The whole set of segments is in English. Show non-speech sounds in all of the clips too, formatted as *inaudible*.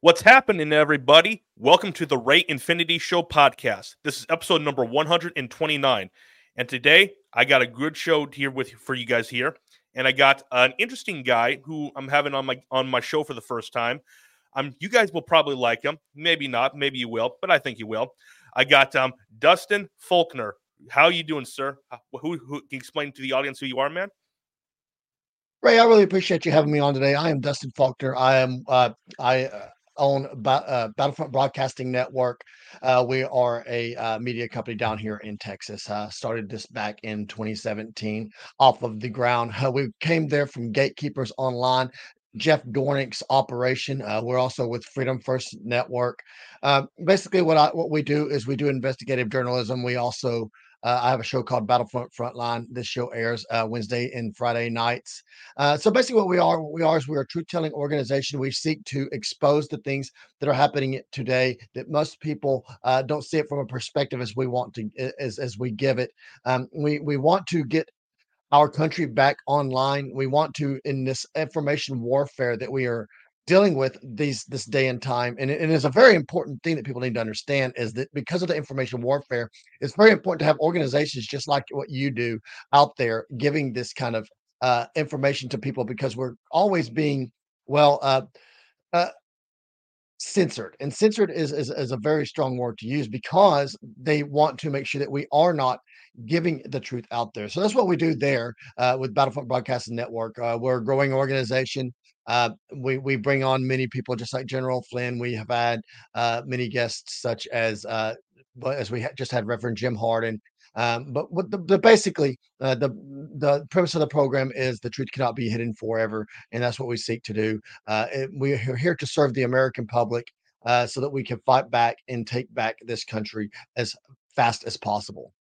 What's happening, everybody? Welcome to the Ray Infinity Show podcast. This is episode number 129. And today I got a good show here with for you guys here. And I got an interesting guy who I'm having on my on my show for the first time. Um, you guys will probably like him, maybe not, maybe you will, but I think you will. I got um Dustin Faulkner. How you doing, sir? Who, who can explain to the audience who you are, man? Ray, I really appreciate you having me on today. I am Dustin Faulkner. I am uh, I uh, ba- uh, Battlefront Broadcasting Network. Uh, we are a uh, media company down here in Texas. Uh, started this back in 2017 off of the ground. Uh, we came there from Gatekeepers Online. Jeff Dornick's operation. Uh, we're also with Freedom First Network. basically, what I what we do is we do investigative journalism. We also uh, I have a show called Battlefront Frontline. This show airs uh, Wednesday and Friday nights. Uh, so basically, what we are, what we are is we're a truth-telling organization. We seek to expose the things that are happening today that most people uh, don't see it from a perspective as we want to, as as we give it. Um, we we want to get our country back online. We want to in this information warfare that we are dealing with these this day and time and it, and it's a very important thing that people need to understand is that because of the information warfare it's very important to have organizations just like what you do out there giving this kind of uh, information to people because we're always being well uh, uh, censored and censored is, is is a very strong word to use because they want to make sure that we are not giving the truth out there. So that's what we do there uh, with battlefront broadcasting network uh, we're a growing organization uh, we we bring on many people, just like General Flynn. We have had uh, many guests, such as uh, as we just had Reverend Jim Harden. Um, but what the, the basically uh, the the premise of the program is the truth cannot be hidden forever, and that's what we seek to do. Uh, we are here to serve the American public, uh, so that we can fight back and take back this country as fast as possible.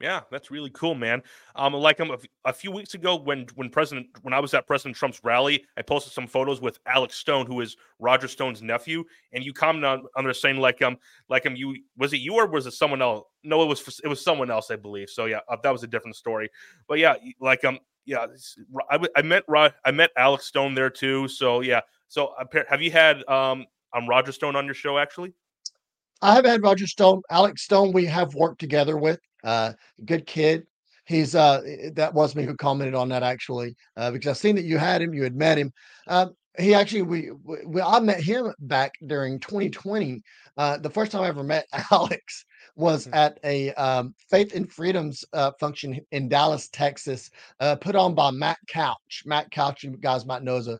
Yeah, that's really cool, man. Um, like um, a, few weeks ago, when when President when I was at President Trump's rally, I posted some photos with Alex Stone, who is Roger Stone's nephew, and you commented on, on there saying like um like um you was it you or was it someone else? No, it was it was someone else, I believe. So yeah, uh, that was a different story. But yeah, like um yeah, I, I met Rod, I met Alex Stone there too. So yeah, so have you had um um Roger Stone on your show actually? I have had Roger Stone, Alex Stone. We have worked together with. Uh, good kid. He's uh, that was me who commented on that actually uh, because I've seen that you had him, you had met him. Uh, he actually we, we I met him back during 2020. Uh, the first time I ever met *laughs* Alex was mm-hmm. at a um, Faith and Freedoms uh, function in Dallas, Texas, uh, put on by Matt Couch. Matt Couch, you guys might know, is a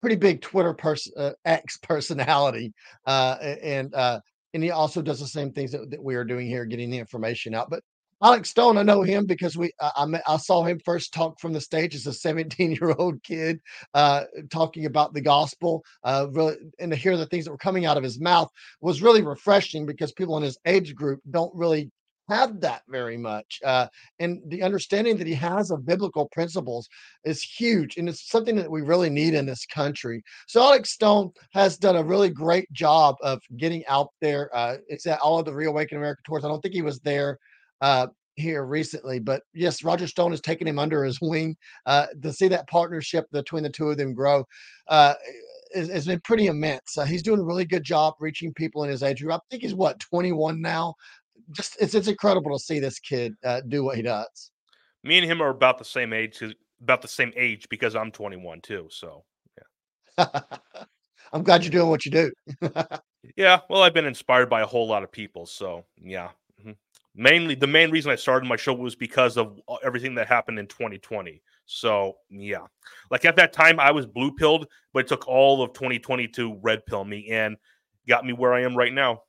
pretty big Twitter person, uh, X *laughs* personality, uh, and uh, and he also does the same things that, that we are doing here, getting the information out. But Alex Stone, I know him because we I, I, I saw him first talk from the stage as a 17 year old kid, uh, talking about the gospel. Uh, really, and to hear the things that were coming out of his mouth was really refreshing because people in his age group don't really have that very much. Uh, and the understanding that he has of biblical principles is huge. And it's something that we really need in this country. So Alex Stone has done a really great job of getting out there. Uh, it's at all of the Reawaken America tours. I don't think he was there uh, here recently, but yes, Roger Stone has taken him under his *laughs* wing. Uh, to see that partnership between the two of them grow uh, has been pretty immense. Uh, he's doing a really good job reaching people in his age group. I think he's what 21 now just it's it's incredible to see this kid uh, do what he does. Me and him are about the same age, about the same age because I'm 21 too. So yeah. *laughs* I'm glad you're doing what you do. *laughs* yeah, well, I've been inspired by a whole lot of people. So yeah. Mainly the main reason I started my show was because of everything that happened in 2020. So yeah, like at that time I was blue pilled, but it took all of 2020 to red pill me and got me where I am right now.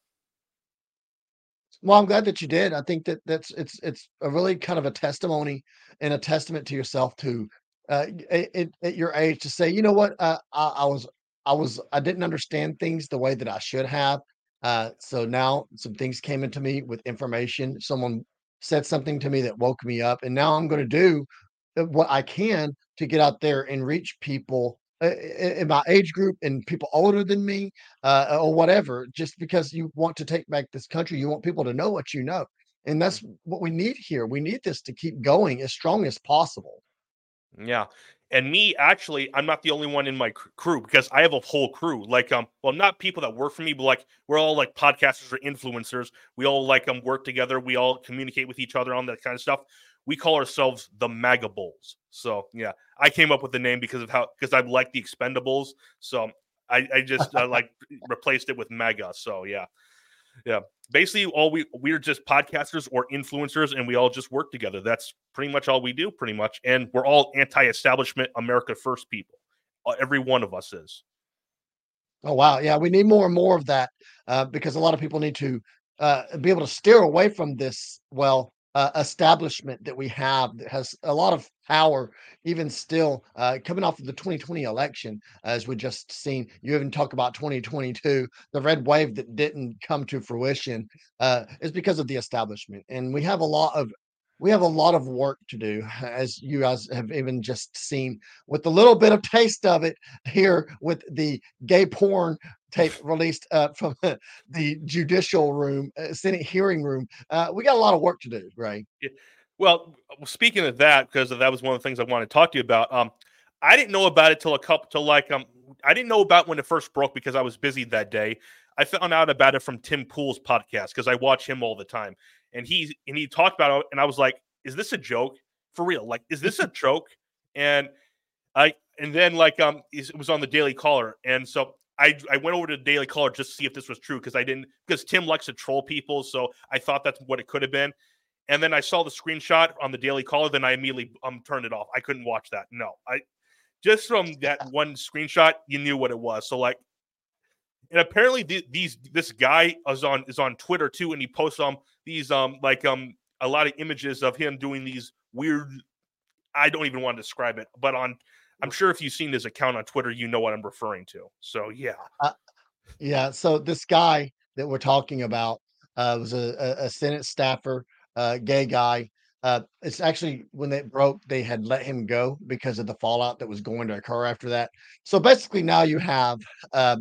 Well, I'm glad that you did. I think that that's it's it's a really kind of a testimony and a testament to yourself to uh, at, at your age to say, you know what, uh, I, I was I was I didn't understand things the way that I should have. Uh, so now some things came into me with information. Someone said something to me that woke me up, and now I'm going to do uh, what I can to get out there and reach people uh, in my age group and people older than me uh, or whatever just because you want to take back this country you want people to know what you know and that's what we need here we need this to keep going as strong as possible yeah And me, actually, I'm not the only one in my crew because I have a whole crew. Like, um, well, not people that work for me, but like we're all like podcasters or influencers. We all like um work together. We all communicate with each other on that kind of stuff. We call ourselves the Mega Bulls. So yeah, I came up with the name because of how because I like the Expendables. So I, I just uh, like *laughs* replaced it with Mega. So yeah, yeah. Basically, all we we're just podcasters or influencers, and we all just work together. That's pretty much all we do, pretty much. And we're all anti-establishment, America first people. Uh, every one of us is. Oh wow, yeah, we need more and more of that uh, because a lot of people need to uh, be able to steer away from this. Well, uh, establishment that we have that has a lot of power, even still uh, coming off of the 2020 election, as we just seen. You even talk about 2022, the red wave that didn't come to fruition uh, is because of the establishment, and we have a lot of we have a lot of work to do, *laughs* as you guys have even just seen with a little bit of taste of it here with the gay porn tape released uh, from *laughs* the judicial room, uh, Senate hearing room. Uh, we got a lot of work to do, right? Yeah. Well, speaking of that, because that was one of the things I wanted to talk to you about. Um, I didn't know about it till a couple, till like um, I didn't know about when it first broke because I was busy that day. I found out about it from Tim Pool's podcast because I watch him all the time, and he and he talked about it, and I was like, "Is this a joke for real? Like, is this a *laughs* joke?" And I and then like um, it was on the Daily Caller, and so I I went over to Daily Caller just to see if this was true because I didn't because Tim likes to troll people, so I thought that's what it could have been. And then I saw the screenshot on the Daily Caller, then I immediately um turned it off. I couldn't watch that. No, I just from that one screenshot, you knew what it was. So like, and apparently th- these this guy is on is on Twitter too, and he posts um these um like um a lot of images of him doing these weird. I don't even want to describe it, but on I'm sure if you've seen his account on Twitter, you know what I'm referring to. So yeah, uh, yeah. So this guy that we're talking about uh, was a, a, Senate staffer, uh, gay guy. Uh, it's actually when it broke, they had let him go because of the fallout that was going to occur after that. So basically, now you have uh,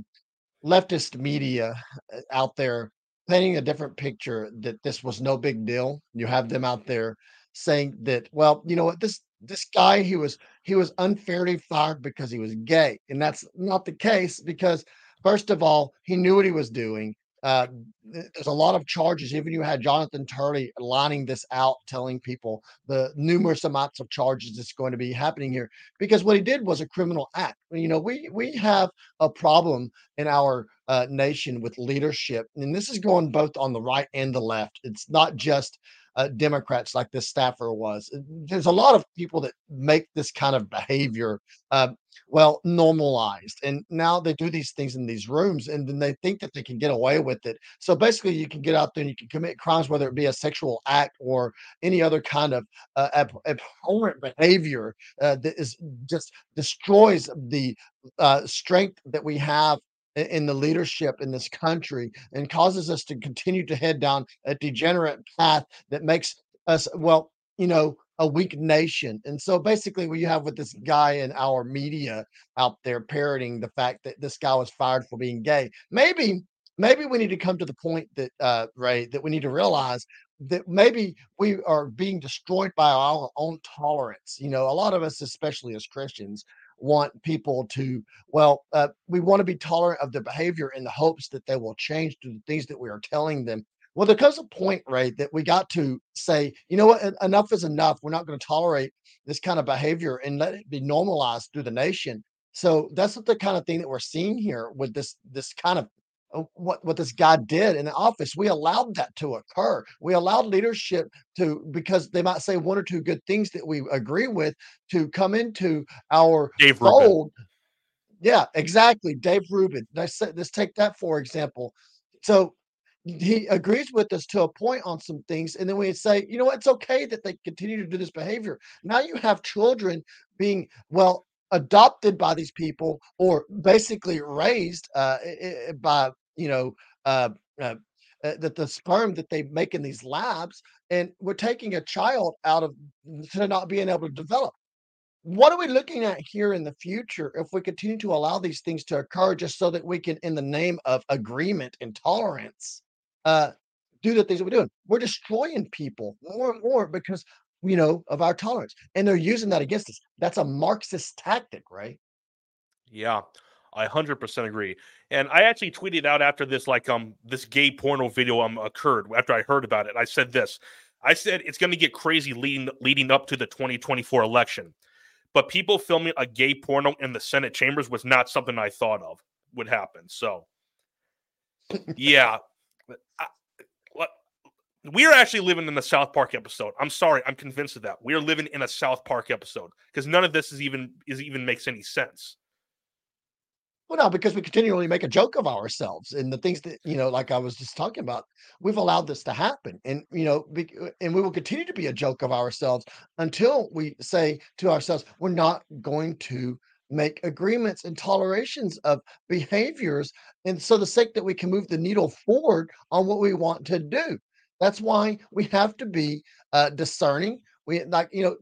leftist media uh, out there painting a different picture that this was no big deal. You have them out there saying that, well, you know what, this this guy he was he was unfairly fired because he was gay and that's not the case because first of all he knew what he was doing uh, there's a lot of charges even you had jonathan turley lining this out telling people the numerous amounts of charges that's going to be happening here because what he did was a criminal act. You know we we have a problem in our uh, nation with leadership and this is going both on the right and the left. It's not just uh, Democrats like this staffer was. Uh, there's a lot of people that make this kind of behavior, uh, well, normalized. And now they do these things in these rooms and then they think that they can get away with it. So basically, you can get out there and you can commit crimes, whether it be a sexual act or any other kind of uh, ab- abhorrent behavior uh, that is just destroys the uh, strength that we have in the leadership in this country and causes us to continue to head down a degenerate path that makes us, well, you know, a weak nation. And so basically, what you have with this guy in our media out there parroting the fact that this guy was fired for being gay, maybe. Maybe we need to come to the point that uh, Ray that we need to realize that maybe we are being destroyed by our own tolerance. You know, a lot of us, especially as Christians, want people to well uh, we want to be tolerant of their behavior in the hopes that they will change to the things that we are telling them. Well there comes a point right that we got to say you know what? Enough is enough. We're not going to tolerate this kind of behavior and let it be normalized through the nation. So that's the kind of thing that we're seeing here with this this kind of Uh, what what this guy did in the office. We allowed that to occur. We allowed leadership to because they might say one or two good things that we agree with to come into our Dave fold. Rubin. Yeah, exactly. Dave Rubin. Let's let's take that for example. So he agrees with us to a point on some things, and then we say, you know, it's okay that they continue to do this behavior. Now you have children being well adopted by these people or basically raised uh, by you know uh, uh, uh, that the sperm that they make in these labs and we're taking a child out of to not being able to develop. What are we looking at here in the future if we continue to allow these things to occur just so that we can in the name of agreement and tolerance uh, do the things that we're doing? We're destroying people more and more because you know, of our tolerance. And they're using that against us. That's a Marxist tactic, right? Yeah. I 100% agree. And I actually tweeted out after this like um this gay porno video um occurred after I heard about it. I said this. I said it's going to get crazy leading leading up to the 2024 election. But people filming a gay porno in the Senate chambers was not something I thought of would happen. So *laughs* yeah. I, we are actually living in the South Park episode. I'm sorry, I'm convinced of that. We are living in a South Park episode because none of this is even is even makes any sense. Well, no, because we continually make a joke of ourselves and the things that you know, like I was just talking about, we've allowed this to happen, and you know, be, and we will continue to be a joke of ourselves until we say to ourselves, we're not going to make agreements and tolerations of behaviors, and so the sake that we can move the needle forward on what we want to do. That's why we have to be uh, discerning. We like, you know,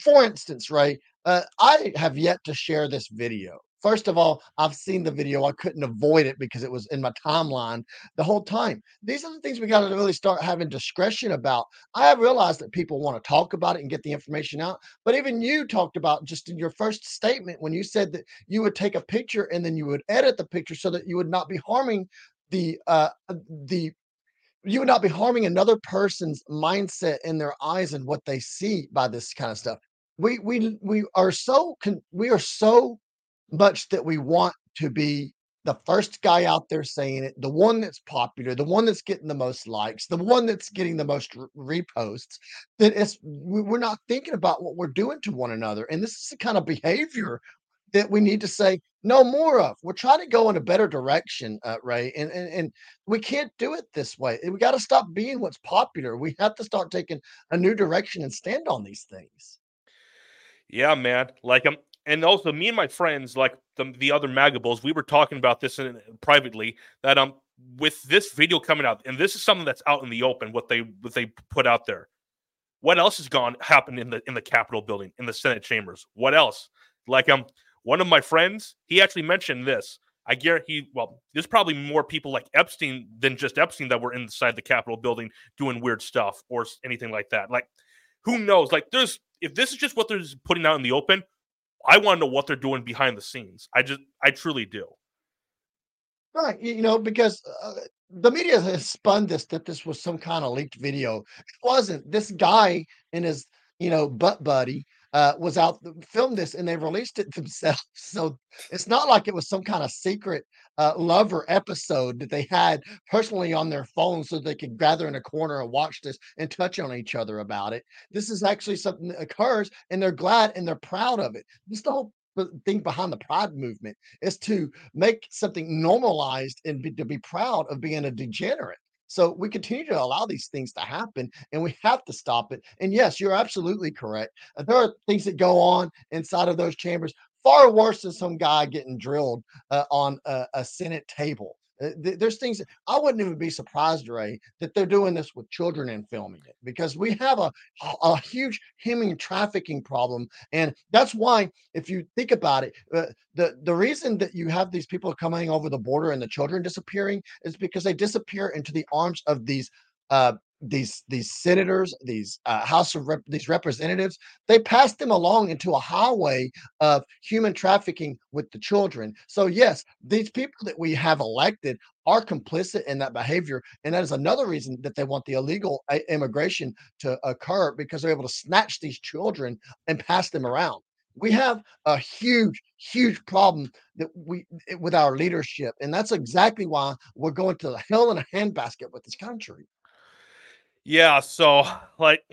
for instance, right? uh, I have yet to share this video First of all, I've seen the video. I couldn't avoid it because it was in my timeline the whole time. These are the things we got to really start having discretion about. I have realized that people want to talk about it and get the information out. But even you talked about just in your first statement when you said that you would take a picture and then you would edit the picture so that you would not be harming the uh the you would not be harming another person's mindset in their eyes and what they see by this kind of stuff. We we we are so con- we are so much that we want to be the first guy out there saying it, the one that's popular, the one that's getting the most likes, the one that's getting the most re- reposts, that it's we're not thinking about what we're doing to one another. And this is the kind of behavior that we need to say no more of. We're trying to go in a better direction, uh, and, and and we can't do it this way. We got to stop being what's popular. We have to start taking a new direction and stand on these things. Yeah, man. Like I'm um, and also me and my friends, like the, the other Magables, we were talking about this in, privately that um with this video coming out, and this is something that's out in the open, what they what they put out there. What else has gone happened in the in the Capitol building, in the Senate chambers? What else? Like um one of my friends, he actually mentioned this. I guarantee well, there's probably more people like Epstein than just Epstein that were inside the Capitol building doing weird stuff or anything like that. Like, who knows? Like, there's if this is just what they're putting out in the open, I want to know what they're doing behind the scenes. I just, I truly do. Right. You know, because uh, the media has spun this that this was some kind of leaked video. It wasn't. This guy and his, you know, butt buddy uh, was out filmed this and they released it *laughs* themselves. So it's not like it was some kind of secret uh, lover episode that they had personally on their phone so they could gather in a corner and watch this and touch on each other about it. This is actually something that occurs and they're glad and they're proud of it. This the whole thing behind the pride movement is to make something normalized and be, to be proud of being a degenerate. So we continue to allow these things to happen and we have to stop it. And yes, you're absolutely correct. Uh, there are things that go on inside of those chambers far worse than some guy getting drilled uh, on a, a Senate table. Uh, there's things I wouldn't even be surprised, Ray, that they're doing this with children and filming it because we have a, a huge human trafficking problem. And that's why, if you think about it, uh, the, the reason that you have these people coming over the border and the children disappearing is because they disappear into the arms of these uh, these these senators, these uh, House of Rep- these representatives, they passed them along into a highway of human trafficking with the children. So yes, these people that we have elected are complicit in that behavior, and that is another reason that they want the illegal uh, immigration to occur because they're able to snatch these children and pass them around. We have a huge, huge problem that we with our leadership, and that's exactly why we're going to the hell in a handbasket with this country. Yeah, so like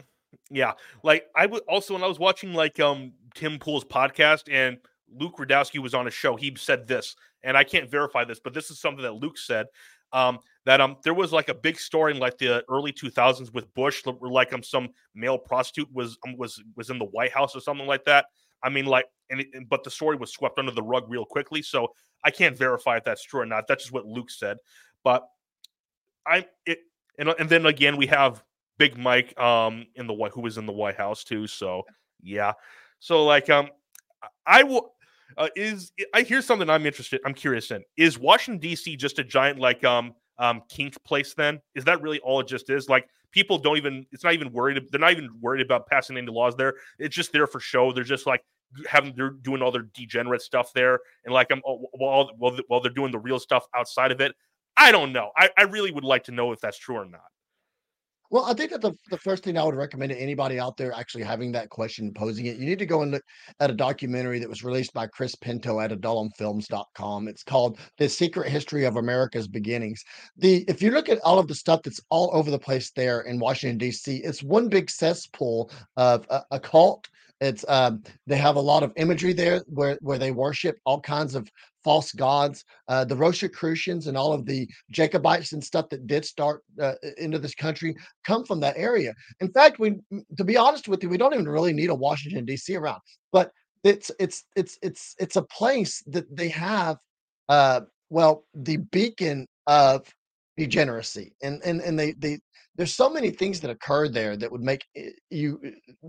yeah, like I would also when I was watching like um Tim Pool's podcast and Luke Rudkowski was on a show, he said this, and I can't verify this, but this is something that Luke said. Um, that um there was like a big story in like the early 2000s with Bush, where like um some male prostitute was um, was was in the White House or something like that. I mean, like, and it, but the story was swept under the rug real quickly, so I can't verify if that's true or not. That's just what Luke said, but I it and and then again we have Big Mike um in the White who was in the White House too. So yeah, so like um I will. Uh, is I hear something I'm interested. I'm curious in. Is Washington D.C. just a giant like um um, kink place then? Is that really all it just is? Like people don't even it's not even worried they're not even worried about passing any laws there. It's just there for show. They're just like having they're doing all their degenerate stuff there and like I'm um, while while while they're doing the real stuff outside of it. I don't know. I, I really would like to know if that's true or not. Well, I think that the, the first thing I would recommend to anybody out there actually having that question, posing it, you need to go and look at a documentary that was released by Chris Pinto at adullamfilms.com. It's called The Secret History of America's Beginnings. The if you look at all of the stuff that's all over the place there in Washington, D.C., it's one big cesspool of a, a cult it's um, they have a lot of imagery there where where they worship all kinds of false gods. Uh, the Rosicrucians and all of the Jacobites and stuff that did start uh, into this country come from that area. In fact, we to be honest with you, we don't even really need a Washington D.C. around, but it's it's it's it's it's a place that they have. Uh, well, the beacon of degeneracy, and and and they they there's so many things that occurred there that would make you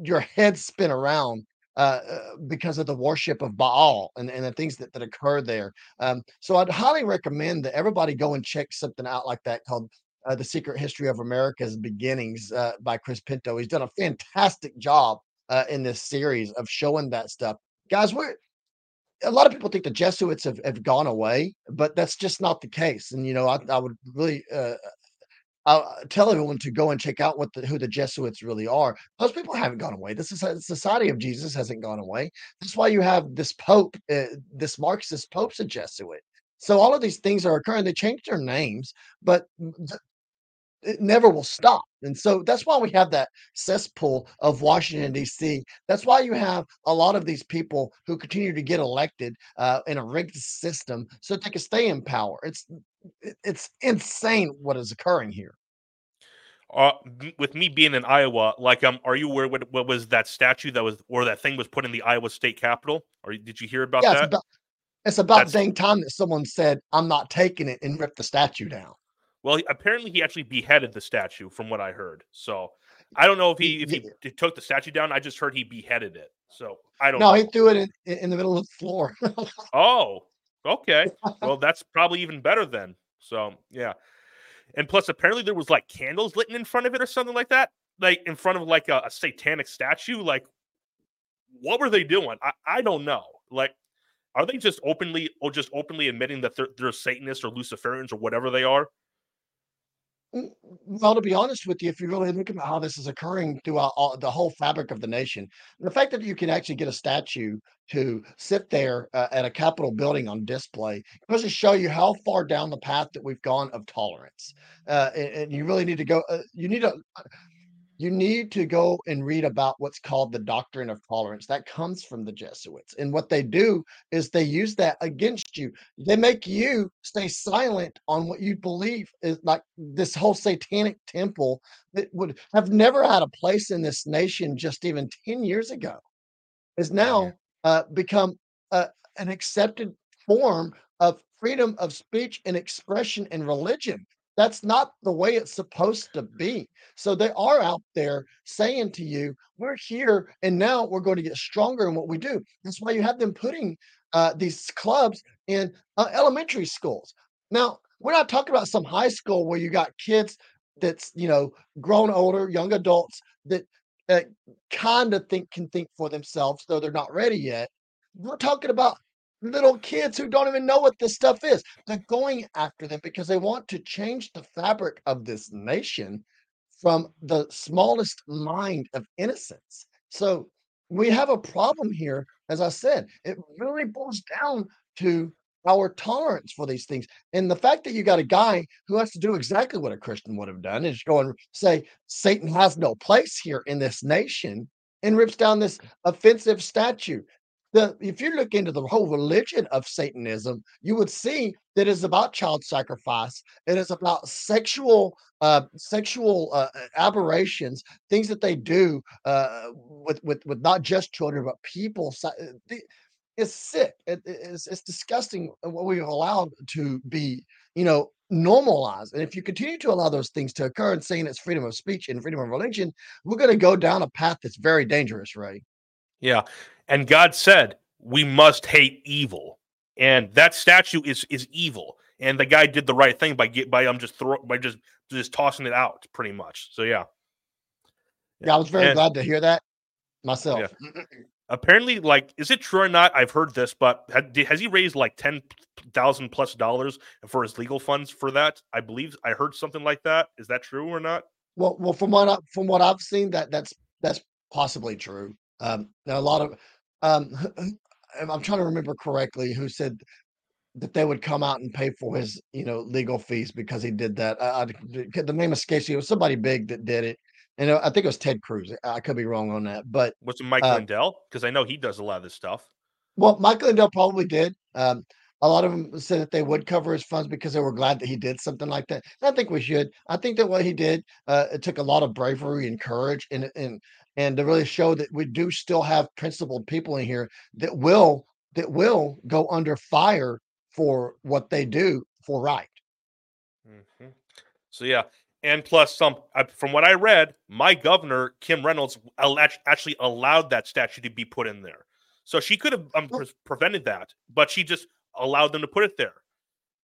your head spin around uh, uh, because of the worship of Baal and, and the things that, that occurred there. Um, so I'd highly recommend that everybody go and check something out like that called uh, The Secret History of America's Beginnings uh, by Chris Pinto. He's done a fantastic job uh, in this series of showing that stuff. Guys, we're a lot of people think the Jesuits have, have gone away, but that's just not the case. And you know, I, I would really uh, I'll tell everyone to go and check out what the, who the Jesuits really are. Those people haven't gone away. This is the Society of Jesus hasn't gone away. That's why you have this Pope, uh, this Marxist Pope's a Jesuit. So all of these things are occurring. They changed their names, but it never will stop. And so that's why we have that cesspool of Washington, D.C. That's why you have a lot of these people who continue to get elected uh, in a rigged system so they can stay in power. It's it's insane what is occurring here. Uh, with me being in Iowa, like, um, are you aware what, what was that statue that was or that thing was put in the Iowa State Capitol? Or did you hear about yeah, that? It's about, it's about dang time that someone said, "I'm not taking it," and ripped the statue down. Well, apparently he actually beheaded the statue, from what I heard. So I don't know if he if he, he took the statue down. I just heard he beheaded it. So I don't. No, know. he threw it in, in the middle of the floor. oh, okay. *laughs* Well, that's probably even better then. So yeah, and plus apparently there was like candles lit in front of it or something like that, like in front of like a, a satanic statue. Like, what were they doing? I, I don't know. Like, are they just openly or just openly admitting that they're, they're Satanists or Luciferians or whatever they are? Well, to be honest with you, if you really look at how this is occurring throughout all, the whole fabric of the nation, the fact that you can actually get a statue to sit there uh, at a Capitol building on display goes to show you how far down the path that we've gone of tolerance. Uh, and, and, you really need to go. Uh, you need to you need to go and read about what's called the doctrine of tolerance. That comes from the Jesuits. And what they do is they use that against you. They make you stay silent on what you believe is like this whole satanic temple that would have never had a place in this nation just even 10 years ago, is now uh, become uh, an accepted form of freedom of speech and expression and religion. That's not the way it's supposed to be. So they are out there saying to you, we're here and now we're going to get stronger in what we do. That's why you have them putting uh, these clubs in uh, elementary schools. Now, we're not talking about some high school where you got kids that's, you know, grown older, young adults that uh, kind of think can think for themselves, though they're not ready yet. We're talking about little kids who don't even know what this stuff is. They're going after them because they want to change the fabric of this nation from the smallest mind of innocence. So we have a problem here. As I said, it really boils down to our tolerance for these things. And the fact that you got a guy who has to do exactly what a Christian would have done is go and say, Satan has no place here in this nation and rips down this offensive statue the if you look into the whole religion of Satanism, you would see that it's about child sacrifice. It is about sexual uh, sexual uh, aberrations, things that they do uh, with with with not just children but people. Uh, it's sick. It, it's, it's disgusting what we've allowed to be, you know, normalized. And if you continue to allow those things to occur and saying it's freedom of speech and freedom of religion, we're going to go down a path that's very dangerous, Ray. Yeah. And God said, we must hate evil. And that statue is is evil. and the guy did the right thing by get by um just throw by just just tossing it out pretty much. So yeah. Yeah, I was very and, glad to hear that myself. Yeah. Apparently, like, is it true or not? I've heard this, but has he raised like ten thousand plus dollars for his legal funds for that? I believe I heard something like that. Is that true or not? Well, well, from what I, from what I've seen, that that's that's possibly true. Um, now a lot of um, I'm trying to remember correctly who said that they would come out and pay for his, you know, legal fees because he did that. I, I, the name escapes me. It was somebody big that did it, and I think it was Ted Cruz. I could be wrong on that, but was it Mike uh, Lindell? Because I know he does a lot of this stuff. Well, Mike Lindell probably did. Um, a lot of them said that they would cover his funds because they were glad that he did something like that. And I think we should. I think that what he did, uh, it took a lot of bravery and courage, and and and to really show that we do still have principled people in here that will that will go under fire for what they do for right. Mm-hmm. So yeah, and plus some from what I read, my governor Kim Reynolds actually allowed that statue to be put in there. So she could have um, pre- prevented that, but she just allowed them to put it there.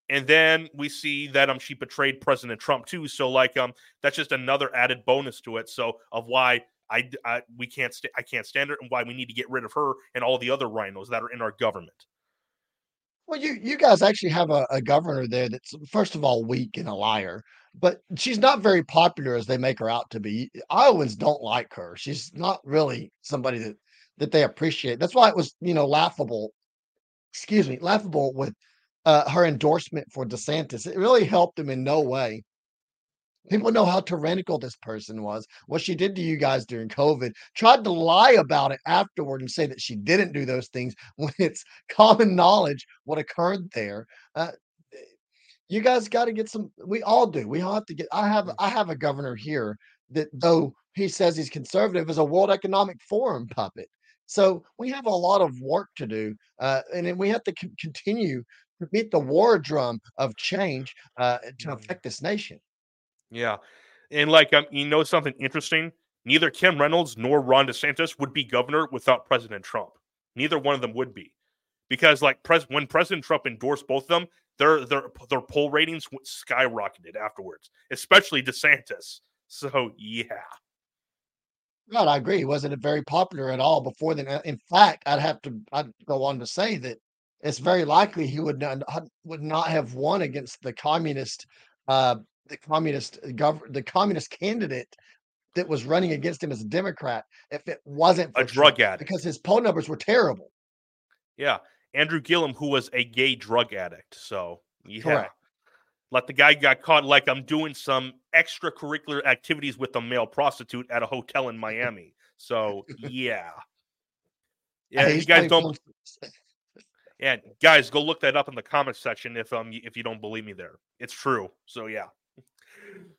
And then we see that um she betrayed President Trump too. So like um that's just another added bonus to it. So of why I, I we can't st- I can't stand it and why we need to get rid of her and all the other RINOs that are in our government. Well, you you guys actually have a, a governor there that's first of all weak and a liar, but she's not very popular as they make her out to be. Iowans don't like her. She's not really somebody that that they appreciate. That's why it was you know laughable. Excuse me, laughable with uh, her endorsement for DeSantis. It really helped him in no way. People know how tyrannical this person was. What she did to you guys during COVID, tried to lie about it afterward and say that she didn't do those things *laughs* when it's common knowledge what occurred there. Uh, you guys got to get some. We all do. We all have to get. I have. Mm. I have a governor here that, though he says he's conservative, is a World Economic Forum puppet. So we have a lot of work to do, uh, and we have to c- continue to beat the war drum of change uh, to mm. affect this nation. Yeah. And like um, you know something interesting? Neither Kim Reynolds nor Ron DeSantis would be governor without President Trump. Neither one of them would be. Because like pres- when President Trump endorsed both of them, their their their poll ratings skyrocketed afterwards, especially DeSantis. So yeah. God, I agree. He wasn't very popular at all before then. In fact, I'd have to I'd go on to say that it's very likely he would not would not have won against the communist uh, the communist uh, gov- the communist candidate that was running against him as a Democrat if it wasn't a drug addict because his poll numbers were terrible. Yeah, Andrew Gillum, who was a gay drug addict. So yeah, Correct. like the guy got caught like I'm doing some extracurricular activities with a male prostitute at a hotel in Miami. So *laughs* yeah, yeah, you guys don't. Yeah, guys, go look that up in the comments section if um if you don't believe me there. It's true. So yeah.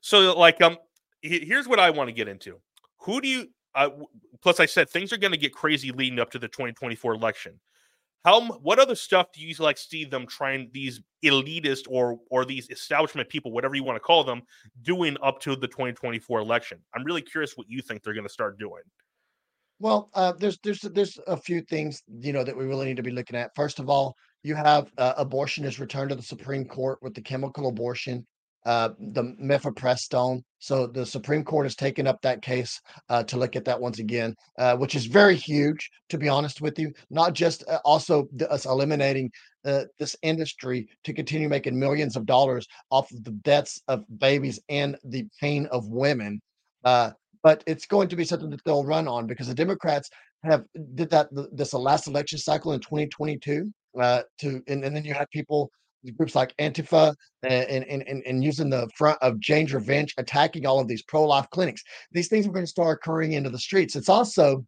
So like um here's what I want to get into. Who do you uh, plus I said things are going to get crazy leading up to the 2024 election. How what other stuff do you like see them trying these elitist or or these establishment people whatever you want to call them doing up to the 2024 election? I'm really curious what you think they're going to start doing. Well, uh, there's there's there's a few things you know that we really need to be looking at. First of all, you have uh, abortion is returned to the Supreme Court with the chemical abortion uh, the mifepristone. So the Supreme Court has taken up that case uh, to look at that once again, uh, which is very huge, to be honest with you. Not just uh, also the, us eliminating uh, this industry to continue making millions of dollars off of the deaths of babies and the pain of women. But it's going to be something that they'll run on because the Democrats have did that this last election cycle in 2022 uh, to and, and then you had people groups like Antifa and, and, and, and using the front of Jane's Revenge, attacking all of these pro life clinics. These things are going to start occurring into the streets. It's also,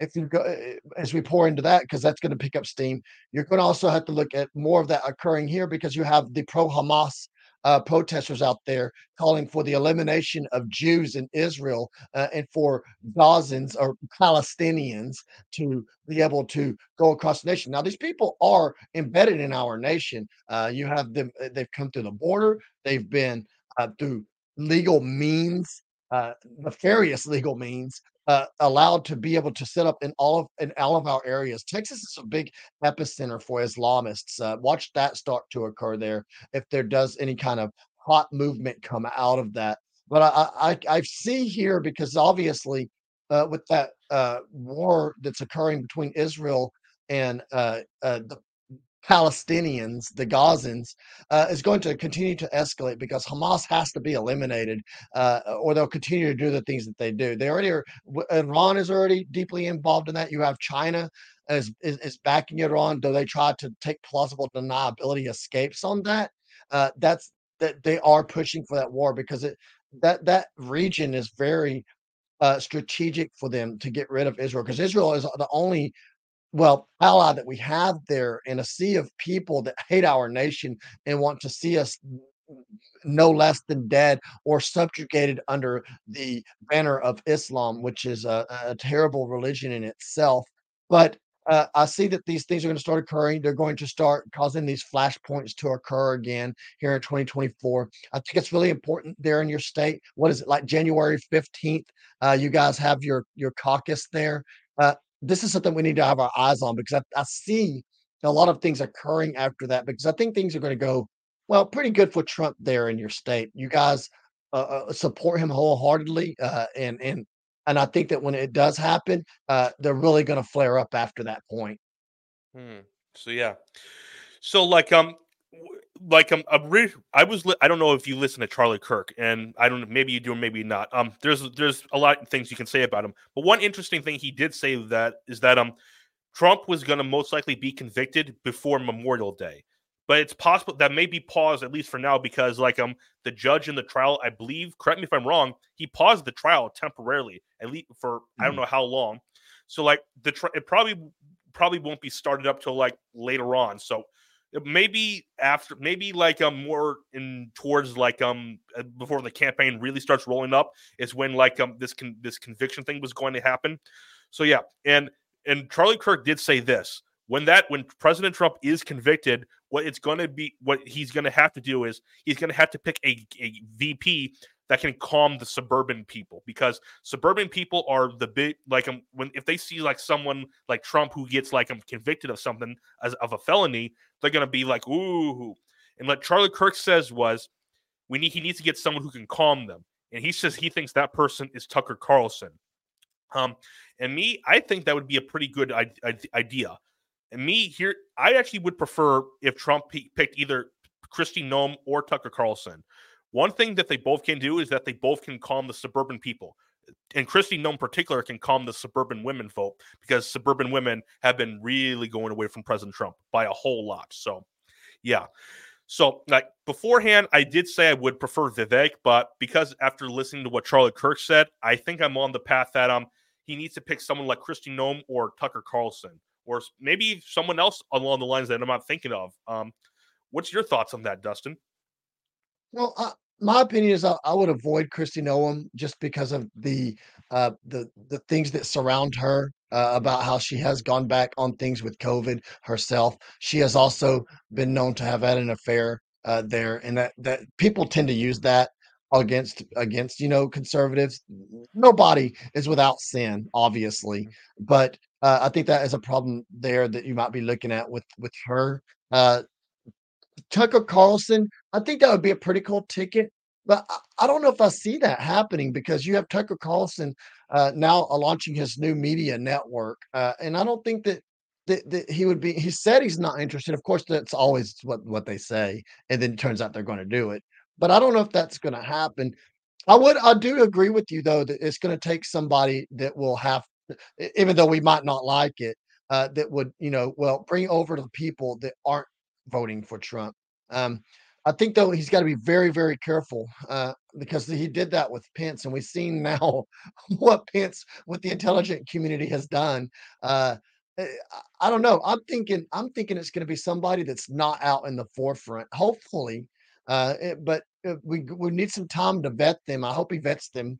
if you go, eh, as we pour into that, because that's going to pick up steam, you're going to also have to look at more of that occurring here because you have the pro Hamas uh, protesters out there calling for the elimination of Jews in Israel uh, and for Gazans or Palestinians to be able to go across the nation. Now, these people are embedded in our nation. Uh, you have them; uh, they've come through the border. They've been uh, through legal means, uh, nefarious legal means, uh, allowed to be able to set up in all of in all of our areas. Texas is a big epicenter for Islamists. Uh, watch that start to occur there if there does any kind of hot movement come out of that. But I I, I see here because obviously uh, with that uh, war that's occurring between Israel and uh, uh, the Palestinians, the Gazans, uh, is going to continue to escalate because Hamas has to be eliminated, uh, or they'll continue to do the things that they do. They already are. Iran is already deeply involved in that. You have China is is, is backing Iran, though they try to take plausible deniability escapes on that. Uh, that's that they are pushing for that war because it that that region is very uh, strategic for them to get rid of Israel because Israel is the only well ally that we have there in a sea of people that hate our nation and want to see us no less than dead or subjugated under the banner of Islam, which is a, a terrible religion in itself. But uh, I see that these things are going to start occurring. They're going to start causing these flashpoints to occur again here in 2024. I think it's really important there in your state. What is it like January 15th? Uh, you guys have your your caucus there. Uh, this is something we need to have our eyes on because I, I see a lot of things occurring after that because I think things are going to go well pretty good for Trump there in your state. You guys uh, uh support him wholeheartedly, uh, and and and I think that when it does happen, uh, they're really going to flare up after that point. Hmm. So yeah, so like um, like um, re- I was li- I don't know if you listen to Charlie Kirk, and I don't maybe you do or maybe not. Um, there's there's a lot of things you can say about him, but one interesting thing he did say that is that um, Trump was going to most likely be convicted before Memorial Day but it's possible that may be paused at least for now because like um the judge in the trial i believe correct me if i'm wrong he paused the trial temporarily at least for mm-hmm. i don't mm. know how long so like the tri- it probably probably won't be started up till like later on so maybe after maybe like um more in towards like um uh, before the campaign really starts rolling up is when like um this con- this conviction thing was going to happen. So yeah and and charlie kirk did say this when that when President Trump is convicted, what it's going to be, what he's going to have to do is he's going to have to pick a, a VP that can calm the suburban people because suburban people are the big like um, when if they see like someone like Trump who gets like um, convicted of something as of a felony, they're to be like ooh. And what Charlie Kirk says was, we need he needs to get someone who can calm them, and he says he thinks that person is Tucker Carlson. Um, and me, I think that would be a pretty good idea and me here, I actually would prefer if Trump picked either Kristi Noem or Tucker Carlson. One thing that they both can do is that they both can calm the suburban people. And Kristi Noem in particular can calm the suburban women vote because suburban women have been really going away from President Trump by a whole lot. So, yeah. So, like beforehand, I did say I would prefer Vivek, but because after listening to what Charlie Kirk said, I think I'm on the path that um he needs to pick someone like Kristi Noem or Tucker Carlson or maybe someone else along the lines that I'm not thinking of. Um, what's your thoughts on that, Dustin? Well, my opinion is I, I, would avoid Kristi Noem just because of the uh, the the things that surround her uh, about how she has gone back on things with COVID herself. She has also been known to have had an affair uh, there, and that that people tend to use that against against you know conservatives. Nobody is without sin, obviously, but uh, I think that is a problem there that you might be looking at with with her. Uh, Tucker Carlson, I think that would be a pretty cool ticket, but I, don't know if I see that happening because you have Tucker Carlson uh, now launching his new media network, uh, and I don't think that, that that he would be. He said he's not interested. Of course, that's always what what they say, and then it turns out they're going to do it. But I don't know if that's going to happen. I would I do agree with you though that it's going to take somebody that will have even though we might not like it, uh, that would, you know, well, bring over to the people that aren't voting for Trump. Um, I think though he's got to be very, very careful uh, because he did that with Pence, and we've seen now *laughs* what Pence with the intelligent community has done. Uh, eh, I don't know. I'm thinking. I'm thinking it's going to be somebody that's not out in the forefront. Hopefully, uh, it, eh, but uh, we we need some time to vet them. I hope he vets them.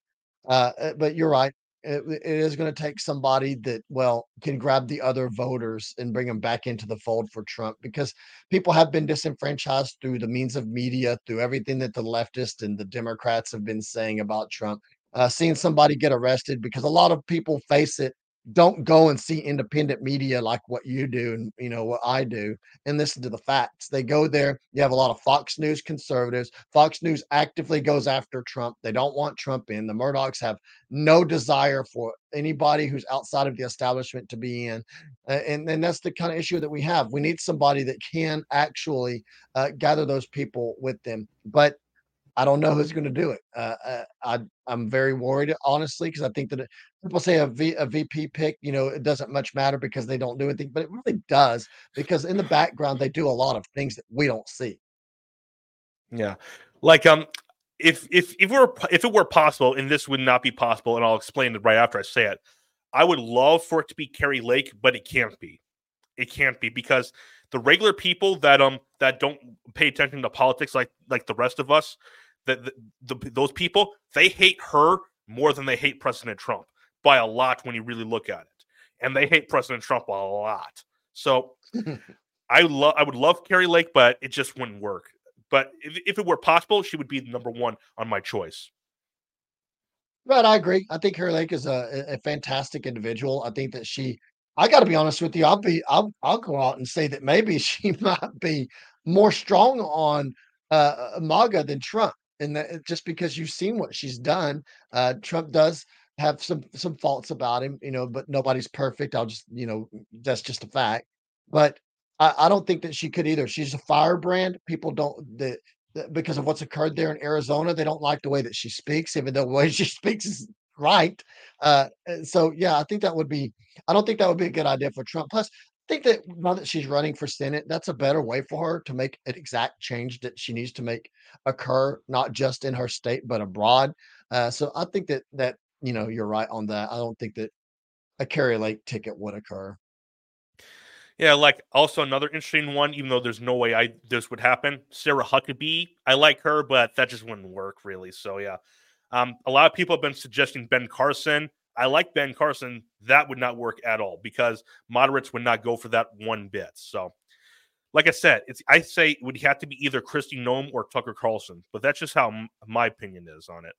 Uh, eh, but you're right it, it is going to take somebody that well can grab the other voters and bring them back into the fold for Trump because people have been disenfranchised through the means of media through everything that the leftists and the Democrats have been saying about Trump. Uh, seeing somebody get arrested because a lot of people face it don't go and see independent media like what you do and you know what I do and listen to the facts. They go there. You have a lot of Fox News conservatives. Fox News actively goes after Trump. They don't want Trump in. The Murdochs have no desire for anybody who's outside of the establishment to be in, and and that's the kind of issue that we have. We need somebody that can actually uh, gather those people with them, but I don't know who's going to do it. Uh, uh, I I'm very worried, honestly, because I think that it, people say a, v, a VP pick, you know, it doesn't much matter because they don't do anything, but it really does because in the background they do a lot of things that we don't see. Yeah, like um, if if if it were if it were possible, and this would not be possible, and I'll explain it right after I say it. I would love for it to be Kari Lake, but it can't be. It can't be because the regular people that um that don't pay attention to politics like like the rest of us that the, the, those people they hate her more than they hate President Trump by a lot when you really look at it, and they hate President Trump a lot. So *laughs* I love I would love Kari Lake, but it just wouldn't work. But if, if it were possible, she would be the number one on my choice. Right, I agree. I think Kari Lake is a, a fantastic individual. I think that she. I got to be honest with you. I'll be. I'll. I'll go out and say that maybe *laughs* she might be more strong on uh, MAGA than Trump and that just because you've seen what she's done, uh, Trump does have some some faults about him, you know, but nobody's perfect. I'll just, you know, that's just a fact. But I, I don't think that she could either. She's a firebrand. People don't that because of what's occurred there in Arizona. They don't like the way that she speaks, even though the way *laughs* she speaks is right. Uh, so yeah, I think that would be. I don't think that would be a good idea for Trump. Plus, think that now that she's running for Senate, that's a better way for her to make an exact change that she needs to make occur, not just in her state but abroad. Uh, so I think that that you know you're right on that. I don't think that a Kari Lake ticket would occur. Yeah, like also another interesting one, even though there's no way I this would happen. Sarah Huckabee, I like her, but that just wouldn't work really. So yeah, um, a lot of people have been suggesting Ben Carson. I like Ben Carson. That would not work at all because moderates would not go for that one bit. So, like I said, it's I say it would have to be either Kristi Noem or Tucker Carlson, but that's just how m- my opinion is on it.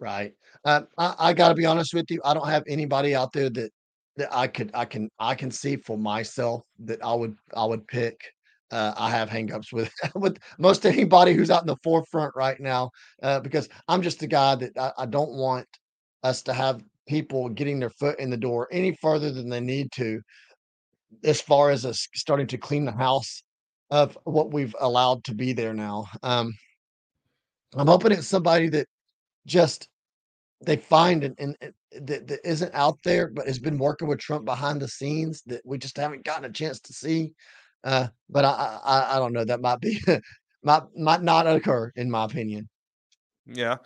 Right. Uh, I, I got to be honest with you. I don't have anybody out there that that I could I can I can see for myself that I would I would pick. Uh, I have hangups with *laughs* with most anybody who's out in the forefront right now uh, because I'm just a guy that I, I don't want us to have people getting their foot in the door any further than they need to as far as us starting to clean the house of what we've allowed to be there now. Um, I'm hoping it's somebody that just they find and, and that, that isn't out there, but has been working with Trump behind the scenes that we just haven't gotten a chance to see. Uh, but I, I, I don't know. That might be *laughs* might might not occur in my opinion. Yeah,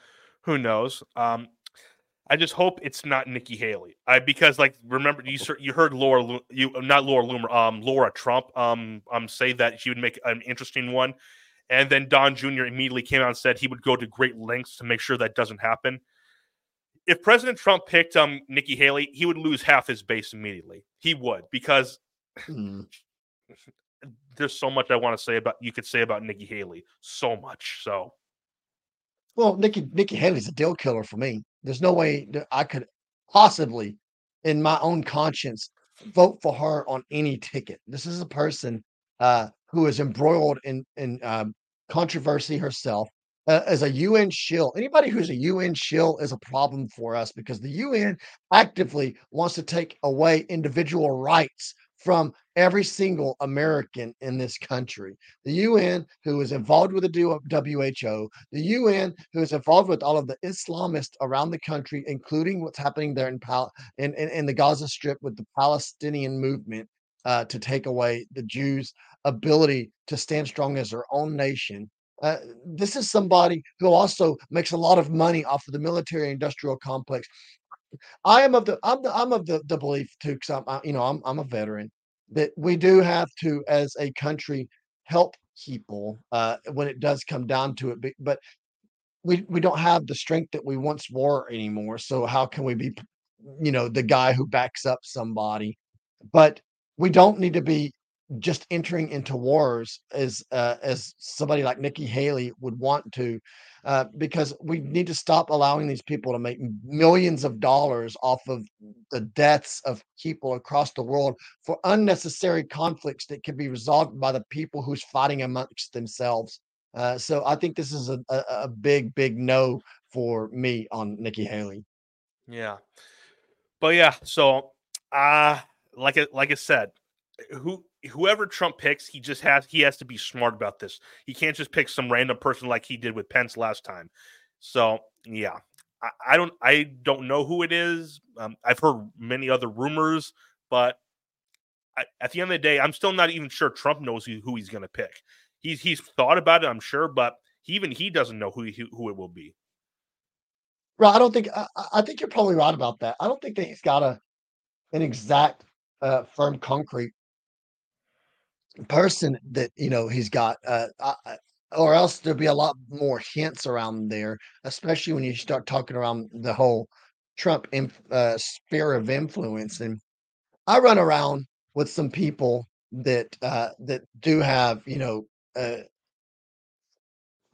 who knows? Um, I just hope it's not Nikki Haley. I because like remember you you heard Laura you not Laura Loomer um Laura Trump um um say that she would make an interesting one, and then Don Jr. immediately came out and said he would go to great lengths to make sure that doesn't happen. If President Trump picked um Nikki Haley, he would lose half his base immediately. He would because mm. there's so much I want to say about you could say about Nikki Haley, so much. So, well, Nikki Nikki Haley's a deal killer for me. There's no way that I could possibly, in my own conscience, vote for her on any ticket. This is a person uh, who is embroiled in in um, controversy herself. Uh, as a UN shill, anybody who's a UN shill is a problem for us because the UN actively wants to take away individual rights from every single American in this country. The UN, who is involved with the WHO, the UN, who is involved with all of the Islamists around the country, including what's happening there in, Pal- in, in, in the Gaza Strip with the Palestinian movement uh, to take away the Jews' ability to stand strong as their own nation. Uh, this is somebody who also makes a lot of money off of the military industrial complex I am of the I'm the, I'm of the, the belief too because I'm you know I'm I'm a veteran that we do have to as a country help people uh, when it does come down to it. But, but we we don't have the strength that we once were anymore. So how can we be, you know, the guy who backs up somebody? But we don't need to be just entering into wars as uh, as somebody like Nikki Haley would want to, uh, because we need to stop allowing these people to make millions of dollars off of the deaths of people across the world for unnecessary conflicts that can be resolved by the people who's fighting amongst themselves. Uh, so I think this is a, a, a big, big no for me on Nikki Haley. Yeah, but yeah, so uh like it like I said, who whoever Trump picks, he just has he has to be smart about this. He can't just pick some random person like he did with Pence last time. So yeah, I, I don't I don't know who it is. Um, I've heard many other rumors, but I, at the end of the day, I'm still not even sure Trump knows who, who he's going to pick. He's he's thought about it, I'm sure, but he, even he doesn't know who he, who it will be. Right. I don't think I, I think you're probably right about that. I don't think that he's got a an exact uh, firm concrete person that you know he's got uh, uh, or else there'll be a lot more hints around there especially when you start talking around the whole trump uh, sphere of influence and i run around with some people that uh, that do have you know uh,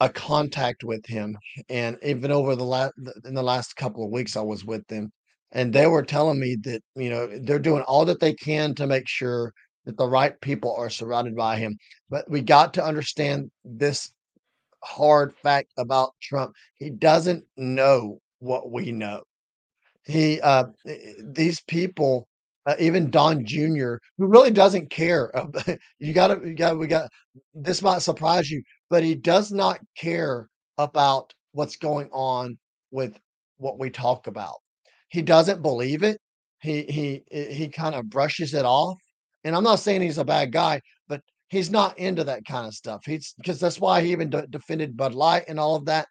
a contact with him and even over the last in the last couple of weeks i was with them and they were telling me that you know they're doing all that they can to make sure that the right people are surrounded by him. But we got to understand this hard fact about Trump. He doesn't know what we know. He uh these people uh, even Don Jr., who really doesn't care. *laughs* you got to, you got, we got. This might surprise you, but he does not care about what's going on with what we talk about. He doesn't believe it. He he he kind of brushes it off. And I'm not saying he's a bad guy, but he's not into that kind of stuff. He's because that's why he even de- defended Bud Light and all of that.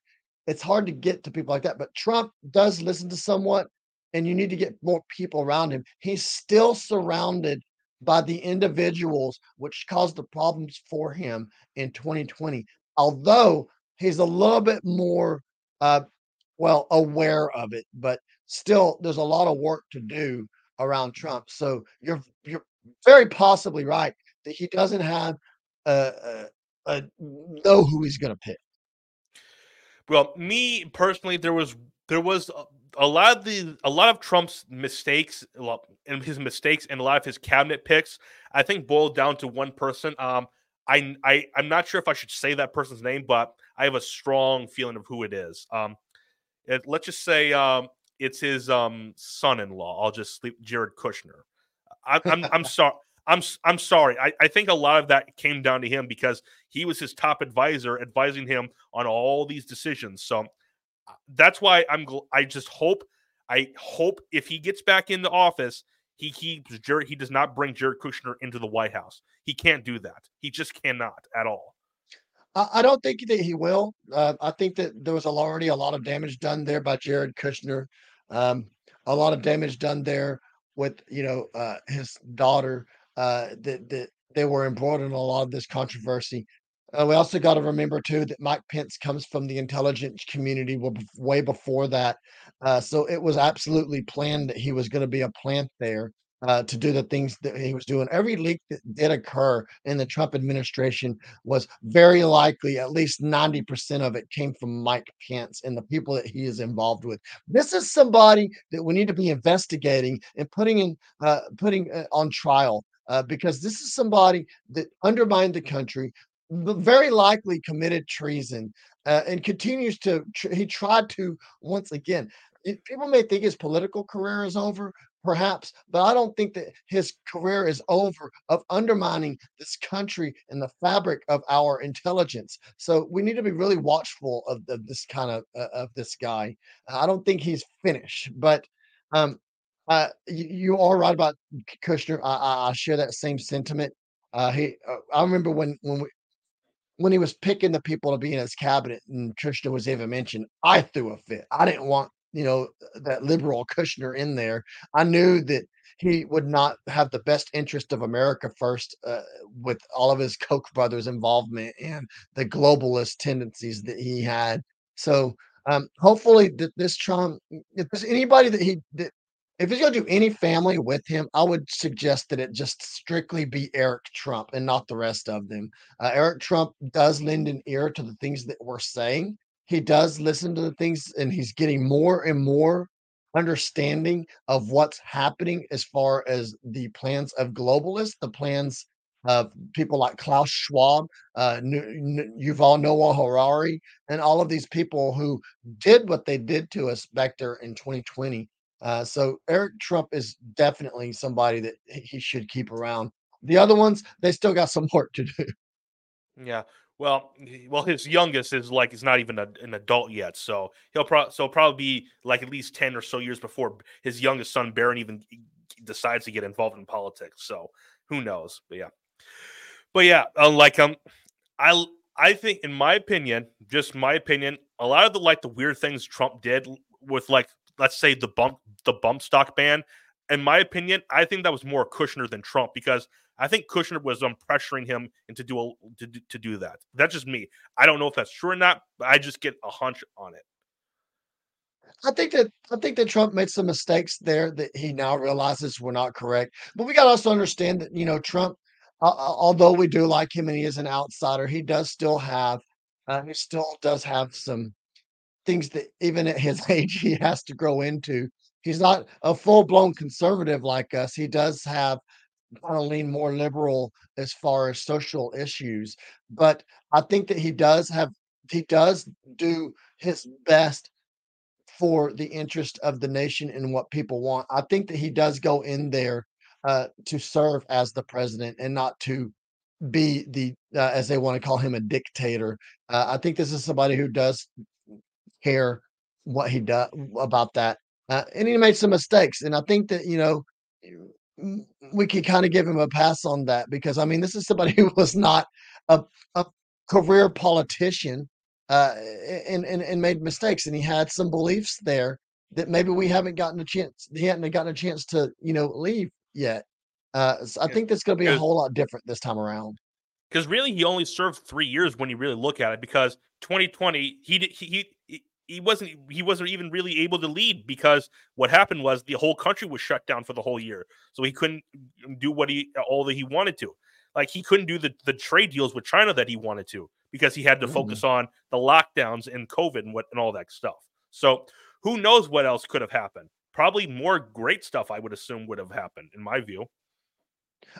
It's hard to get to people like that. But Trump does listen to somewhat, and you need to get more people around him. He's still surrounded by the individuals which caused the problems for him in 2020. Although he's a little bit more, uh, well, aware of it, but still, there's a lot of work to do around Trump. So you're you're very possibly right that he doesn't have a, a, a know who he's going to pick. Well, me personally, there was there was a, a, lot of the a lot of Trump's mistakes and his mistakes and a lot of his cabinet picks. I think boiled down to one person. Um, I I I'm not sure if I should say that person's name, but I have a strong feeling of who it is. Um, it, let's just say um, it's his um son-in-law. I'll just sleep Jared Kushner. I, I'm I'm *laughs* sorry. I'm I'm sorry. I, I think a lot of that came down to him because he was his top advisor, advising him on all these decisions. So uh, that's why I'm. I just hope. I hope if he gets back into office, he keeps Jared. He does not bring Jared Kushner into the White House. He can't do that. He just cannot at all. I, don't think that he will. Uh, I think that there was already a lot of damage done there by Jared Kushner. Um, a lot of damage done there with you know uh, his daughter uh, that that they were embroiled in a lot of this controversy. Uh, we also got to remember too that Mike Pence comes from the intelligence community way before that, uh, so it was absolutely planned that he was going to be a plant there uh, to do the things that he was doing. Every leak that did occur in the Trump administration was very likely, at least 90% of it came from Mike Pence and the people that he is involved with. This is somebody that we need to be investigating and putting in, uh, putting uh, on trial. Uh, because this is somebody that undermined the country, very likely committed treason, uh, and continues to. Tr- he tried to once again. People may think his political career is over, perhaps, but I don't think that his career is over of undermining this country and the fabric of our intelligence. So we need to be really watchful of, of this kind of uh, of this guy. I don't think he's finished, but um, uh, you, you are right about Kushner. I, I, I share that same sentiment. Uh, he, uh, I remember when when we when he was picking the people to be in his cabinet, and Kushner was even mentioned. I threw a fit. I didn't want you know, that liberal *laughs* Kushner in there, I knew that he would not have the best interest of America first uh, with all of his Koch brothers' involvement and the globalist tendencies that he had. So um, hopefully, that this Trump, if there's anybody that he that if he's going to do any family with him, I would suggest that it just strictly be Eric Trump and not the rest of them. Uh, Eric Trump does lend an ear to the things that we're saying. He does listen to the things, and he's getting more and more understanding of what's happening as far as the plans of globalists, the plans of people like Klaus Schwab, uh, Yuval Noah Harari, and all of these people who did what they did to us back there in 2020 uh, so Eric Trump is definitely somebody that he should keep around. The other ones, they still got some *laughs* work to do. Yeah. Well, well, his youngest is like is not even a, an adult yet, so he'll probably so probably be like at least ten or so years before his youngest son Barron even decides to get involved in politics. So who knows? But yeah, but yeah, uh, like um, I I think in my opinion, just my opinion, a lot of the like the weird things Trump did with like let's say the bump the bump stock ban. In my opinion, I think that was more Kushner than Trump because I think Kushner was um, pressuring him into do a, to, to do that. That's just me. I don't know if that's true or not, but I just get a hunch on it. I think that I think that Trump made some mistakes there that he now realizes were not correct. But we got to also understand that you know Trump, uh, although we do like him and he is an outsider, he does still have uh, he still does have some things that even at his *laughs* age he has to grow into. He's not a full blown conservative like us. He does have kind of lean more liberal as far as social issues, but I think that he does have he does do his best for the interest of the nation and what people want. I think that he does go in there uh, to serve as the president and not to be the uh, as they want to call him a dictator. Uh, I think this is somebody who does care what he does about that. Uh, and he made some mistakes. And I think that, you know, we could kind of give him a pass on that because, I mean, this is somebody *laughs* who was not a, a career politician uh, and, and, and made mistakes. And he had some beliefs there that maybe we haven't gotten a chance, he hadn't gotten a chance to, you know, leave yet. Uh, so I think that's going to be a whole lot different this time around. Because really, he only served three years when you really look at it. Because 2020, he did, he, he wasn't he wasn't even really able to lead because what happened was the whole country was shut down for the whole year. So he couldn't do what he all that he wanted to. Like he couldn't do the, the trade deals with china that he wanted to because he had to mm. focus on the lockdowns and covid and what and all that stuff. So who knows what else could have happened? Probably more great stuff i would assume would have happened in my view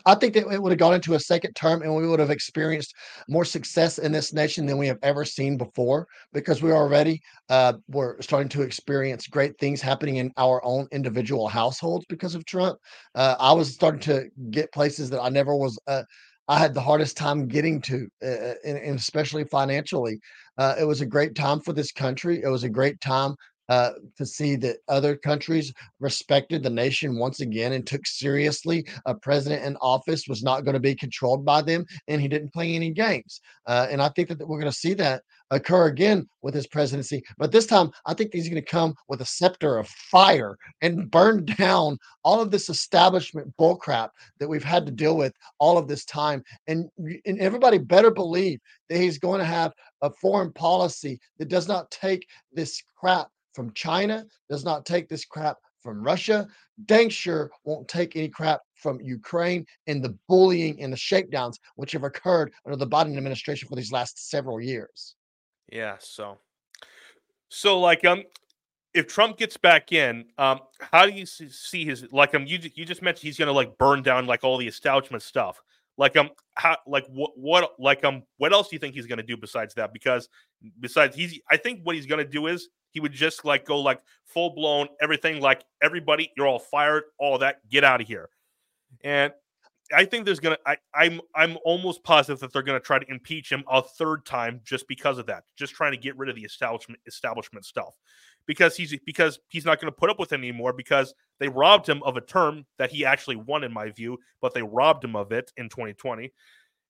I think that it would have gone into a second term and we would have experienced more success in this nation than we have ever seen before because we already uh, were starting to experience great things happening in our own individual households because of Trump. Uh, I was starting to get places that I never was. Uh, I had the hardest time getting to, uh, uh, and, and, especially financially. Uh, it was a great time for this country. It was a great time uh, to see that other countries respected the nation once again and took seriously a president in office was not going to be controlled by them and he didn't play any games. Uh, and I think that we're going to see that occur again with his presidency. But this time, I think he's going to come with a scepter of fire and burn *laughs* down all of this establishment bullcrap that we've had to deal with all of this time. And, and everybody better believe that he's going to have a foreign policy that does not take this crap from China, does not take this crap from Russia, dang sure won't take any crap from Ukraine and the bullying and the shakedowns which have occurred under the Biden administration for these last several years. Yeah, so so like um if Trump gets back in, um how do you see his like um you you just mentioned he's to like burn down like all the establishment stuff. Like um how like what what like um what else do you think he's to do besides that because besides he's I think what he's to do is he would just like go like full blown everything like everybody you're all fired all that get out of here. And i think there's gonna I, i'm i'm almost positive that they're gonna try to impeach him a third time just because of that just trying to get rid of the establishment establishment stuff. Because he's because he's not to put up with it anymore because they robbed him of a term that he actually won in my view but they robbed him of it in 2020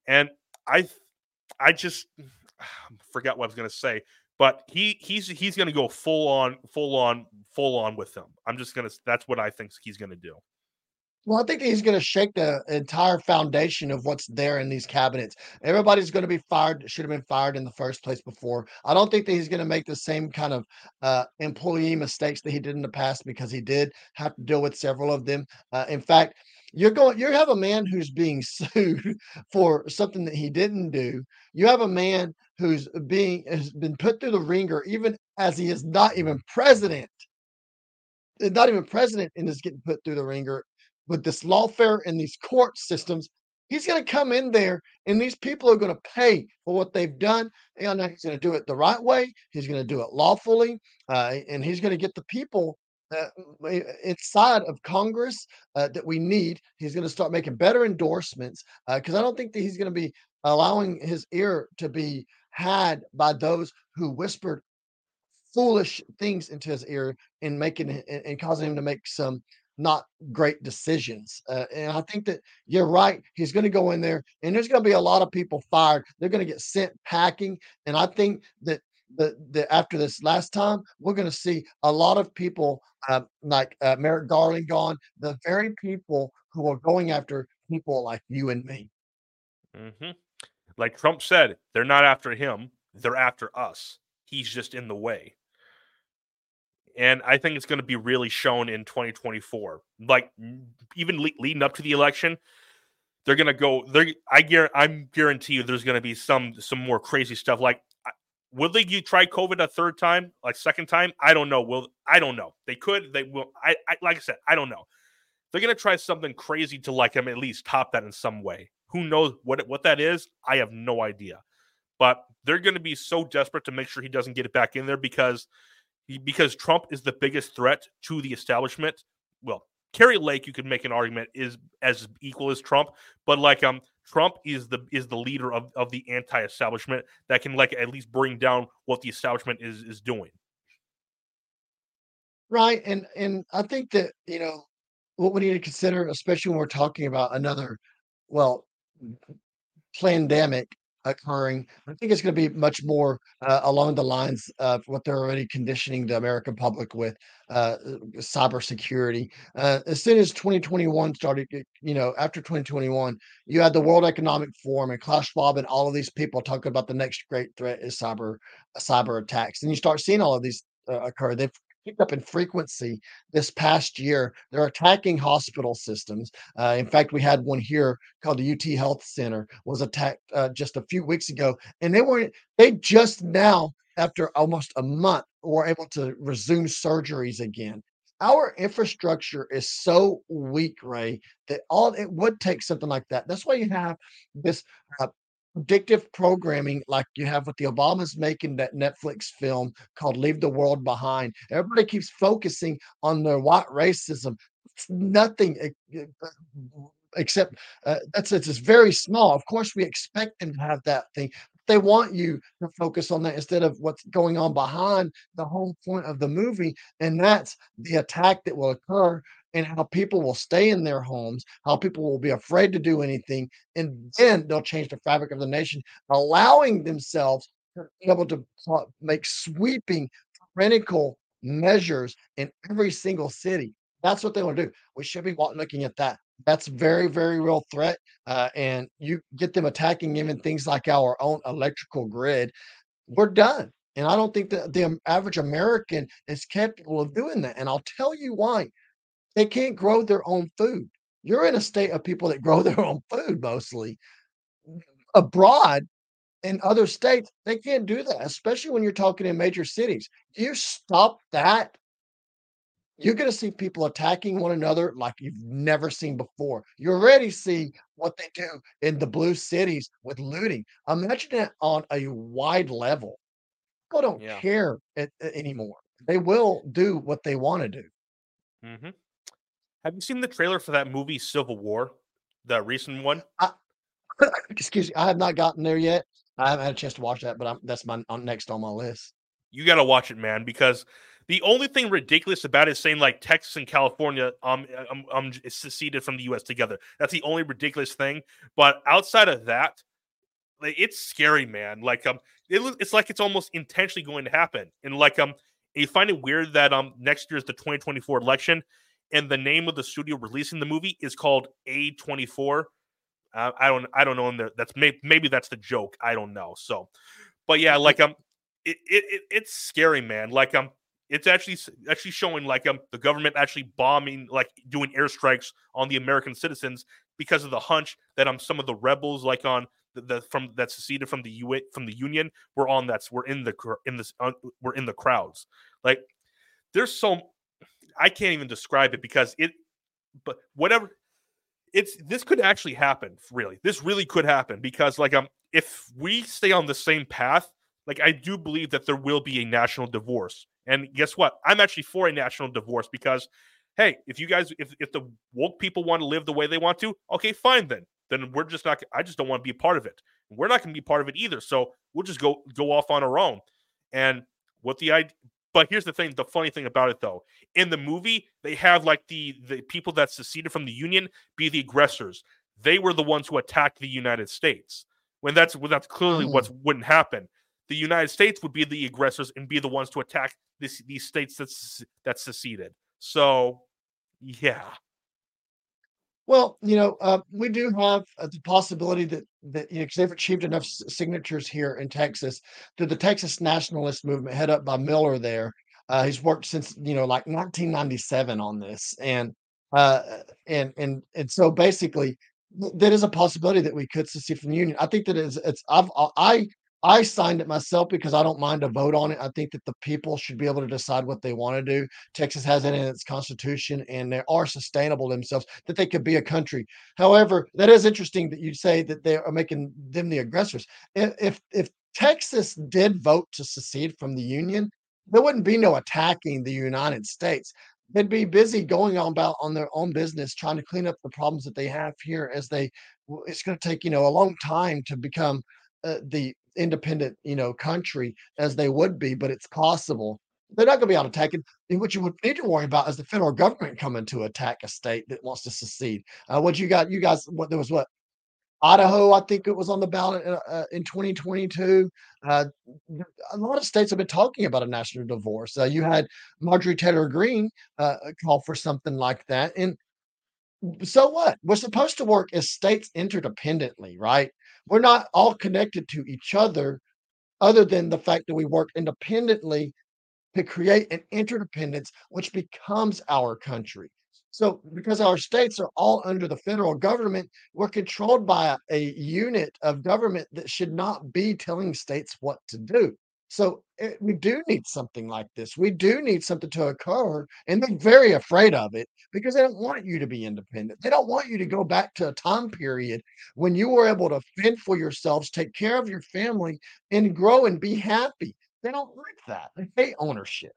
and i i just *sighs* forgot what i was to say but he he's he's going to go full on full on full on with them i'm just going to that's what i think he's going to do Well, I think he's going to shake the entire foundation of what's there in these cabinets. Everybody's going to be fired. Should have been fired in the first place before. I don't think that he's going to make the same kind of uh, employee mistakes that he did in the past because he did have to deal with several of them. Uh, in fact, you're going. You have a man who's being *laughs* sued for something that he didn't do. You have a man who's being has been put through the ringer, even as he is not even president not even president and is getting put through the ringer with this lawfare and these court systems, he's going to come in there and these people are going to pay for what they've done. And he's going to do it the right way. He's going to do it lawfully. Uh, and he's going to get the people uh, inside of Congress uh, that we need. He's going to start making better endorsements because uh, I don't think that he's going to be allowing his ear to be had by those who whispered foolish things into his ear and making and causing him to make some not great decisions. Uh, and I think that you're right. He's going to go in there, and there's going to be a lot of people fired. They're going to get sent packing. And I think that the, the after this last time, we're going to see a lot of people uh, like uh, Merrick Garland gone. The very people who are going after people like you and me. Mm-hmm. Like Trump said, they're not after him; they're after us. He's just in the way and I think it's going to be really shown in 2024. Like even le- leading up to the election, they're to go. They're I guarantee I'm guarantee you there's to be some some more crazy stuff. Like, will they you try COVID a third time, like second time? I don't know. Will I don't know. They could. They will. I, I like I said, I don't know. They're to try something crazy to like him at least top that in some way. Who knows what what that is? I have no idea. But they're to be so desperate to make sure he doesn't get it back in there because because Trump is the biggest threat to the establishment. Well, Kari Lake, you could make an argument is as equal as Trump, but like um Trump is the is the leader of, of the anti-establishment that can like at least bring down what the establishment is is doing. Right. And and I think that, you know, what we need to consider, especially when we're talking about another, well, pandemic occurring. I think it's going to be much more uh, along the lines of what they're already conditioning the American public with uh, cybersecurity. Uh, as soon as 2021 started, you know, after 2021, you had the World Economic Forum and Klaus Schwab and all of these people talking about the next great threat is cyber cyber attacks, and you start seeing all of these uh, occur. They've up in frequency this past year. They're attacking hospital systems. Uh, in fact, we had one here called the UT Health Center was attacked uh, just a few weeks ago, and they were they just now after almost a month were able to resume surgeries again. Our infrastructure is so weak, Ray, that all it would take something like that. That's why you have this uh, Addictive programming like you have with the Obamas making that Netflix film called Leave the World Behind. Everybody keeps focusing on their white racism. It's nothing except uh, that's it's very small. Of course, we expect them to have that thing. They want you to focus on that instead of what's going on behind the whole point of the movie, and that's the attack that will occur and how people will stay in their homes, how people will be afraid to do anything, and then they'll change the fabric of the nation, allowing themselves to be able to make sweeping, tyrannical measures in every single city. That's what they want to do. We should be looking at that. That's very, very real threat. Uh, and you get them attacking even things like our own electrical grid. We're done. And I don't think that the average American is capable of doing that. And I'll tell you why. They can't grow their own food. You're in a state of people that grow *laughs* their own food mostly. Abroad, in other states, they can't do that, especially when you're talking in major cities. You stop that, you're going to see people attacking one another like you've never seen before. You already see what they do in the blue cities with looting. Imagine that on a wide level. People don't yeah. care anymore. They will do what they want to do. Mm-hmm. Have you seen the trailer for that movie Civil War, the recent one? I, *coughs* excuse me, I have not gotten there yet. I haven't had a chance to watch that, but I'm, that's my on, next on my list. You got to watch it, man, because the only thing ridiculous about it is saying like Texas and California um um, um seceded from the U.S. together. That's the only ridiculous thing. But outside of that, like, it's scary, man. Like um, it, it's like it's almost intentionally going to happen. And like um, you find it weird that um next year is the 2024 election, and the name of the studio releasing the movie is called A24. Uh, I don't I don't know. In there, that's maybe, maybe that's the joke. I don't know. So, but yeah, like um, it, it, it it's scary, man. Like um, it's actually actually showing like um the government actually bombing like doing airstrikes on the American citizens because of the hunch that um some of the rebels like on the, the from that seceded from the U from the Union were on that's we're in the in this uh, we're in the crowds. Like there's so I can't even describe it because it but whatever it's this could actually happen really this really could happen because like um if we stay on the same path like i do believe that there will be a national divorce and guess what? I'm actually for a national divorce because hey if you guys if, if the woke people want to live the way they want to okay fine then. Then we're just not i just don't want to be a part of it. We're not going to be part of it either so we'll just go go off on our own. And what the idea but here's the thing the funny thing about it though. In the movie they have like the the people that seceded from the union be the aggressors. They were the ones who attacked the united states. When that's when that's clearly mm. what wouldn't happen the united states would be the aggressors and be the ones to attack this, these states that's that seceded. So yeah. Well, you know, uh, we do have uh, the possibility that that you know, because they've achieved enough s- signatures here in Texas, that the Texas nationalist movement, head up by Miller, there, uh, he's worked since you know like 1997 on this, and uh, and and and so basically, that is a possibility that we could secede from the union. I think that is it's I've I I signed it myself because I don't mind a vote on it. I think that the people should be able to decide what they want to do. Texas has it in its constitution and they are sustainable themselves, that they could be a country. However, that is interesting that you say that they are making them the aggressors. If if, Texas did vote to secede from the Union, there wouldn't be no attacking the United States. They'd be busy going on about on their own business, trying to clean up the problems that they have here as they it's going to take, you know, a long time to become uh, the independent, you know, country as they would be, but it's possible. They're not going to be able attack it. What you would need to worry about is the federal government coming to attack a state that wants to secede. Uh, what you got? You guys, what there was what Idaho, I think it was on the ballot uh, uh in 2022. Uh, a lot of states have been talking about a national divorce. Uh, you had Marjorie Taylor Greene uh, call for something like that. And so what? We're supposed to work as states interdependently, right? we're not all connected to each other other than the fact that we work independently to create an interdependence which becomes our country so because our states are all under the federal government we're controlled by a, unit of government that should not be telling states what to do so it, eh, we do need something like this. We do need something to occur, and they're very afraid of it because they don't want you to be independent. They don't want you to go back to a time period when you were able to fend for yourselves, take care of your family, and grow and be happy. They don't like that. They hate ownership.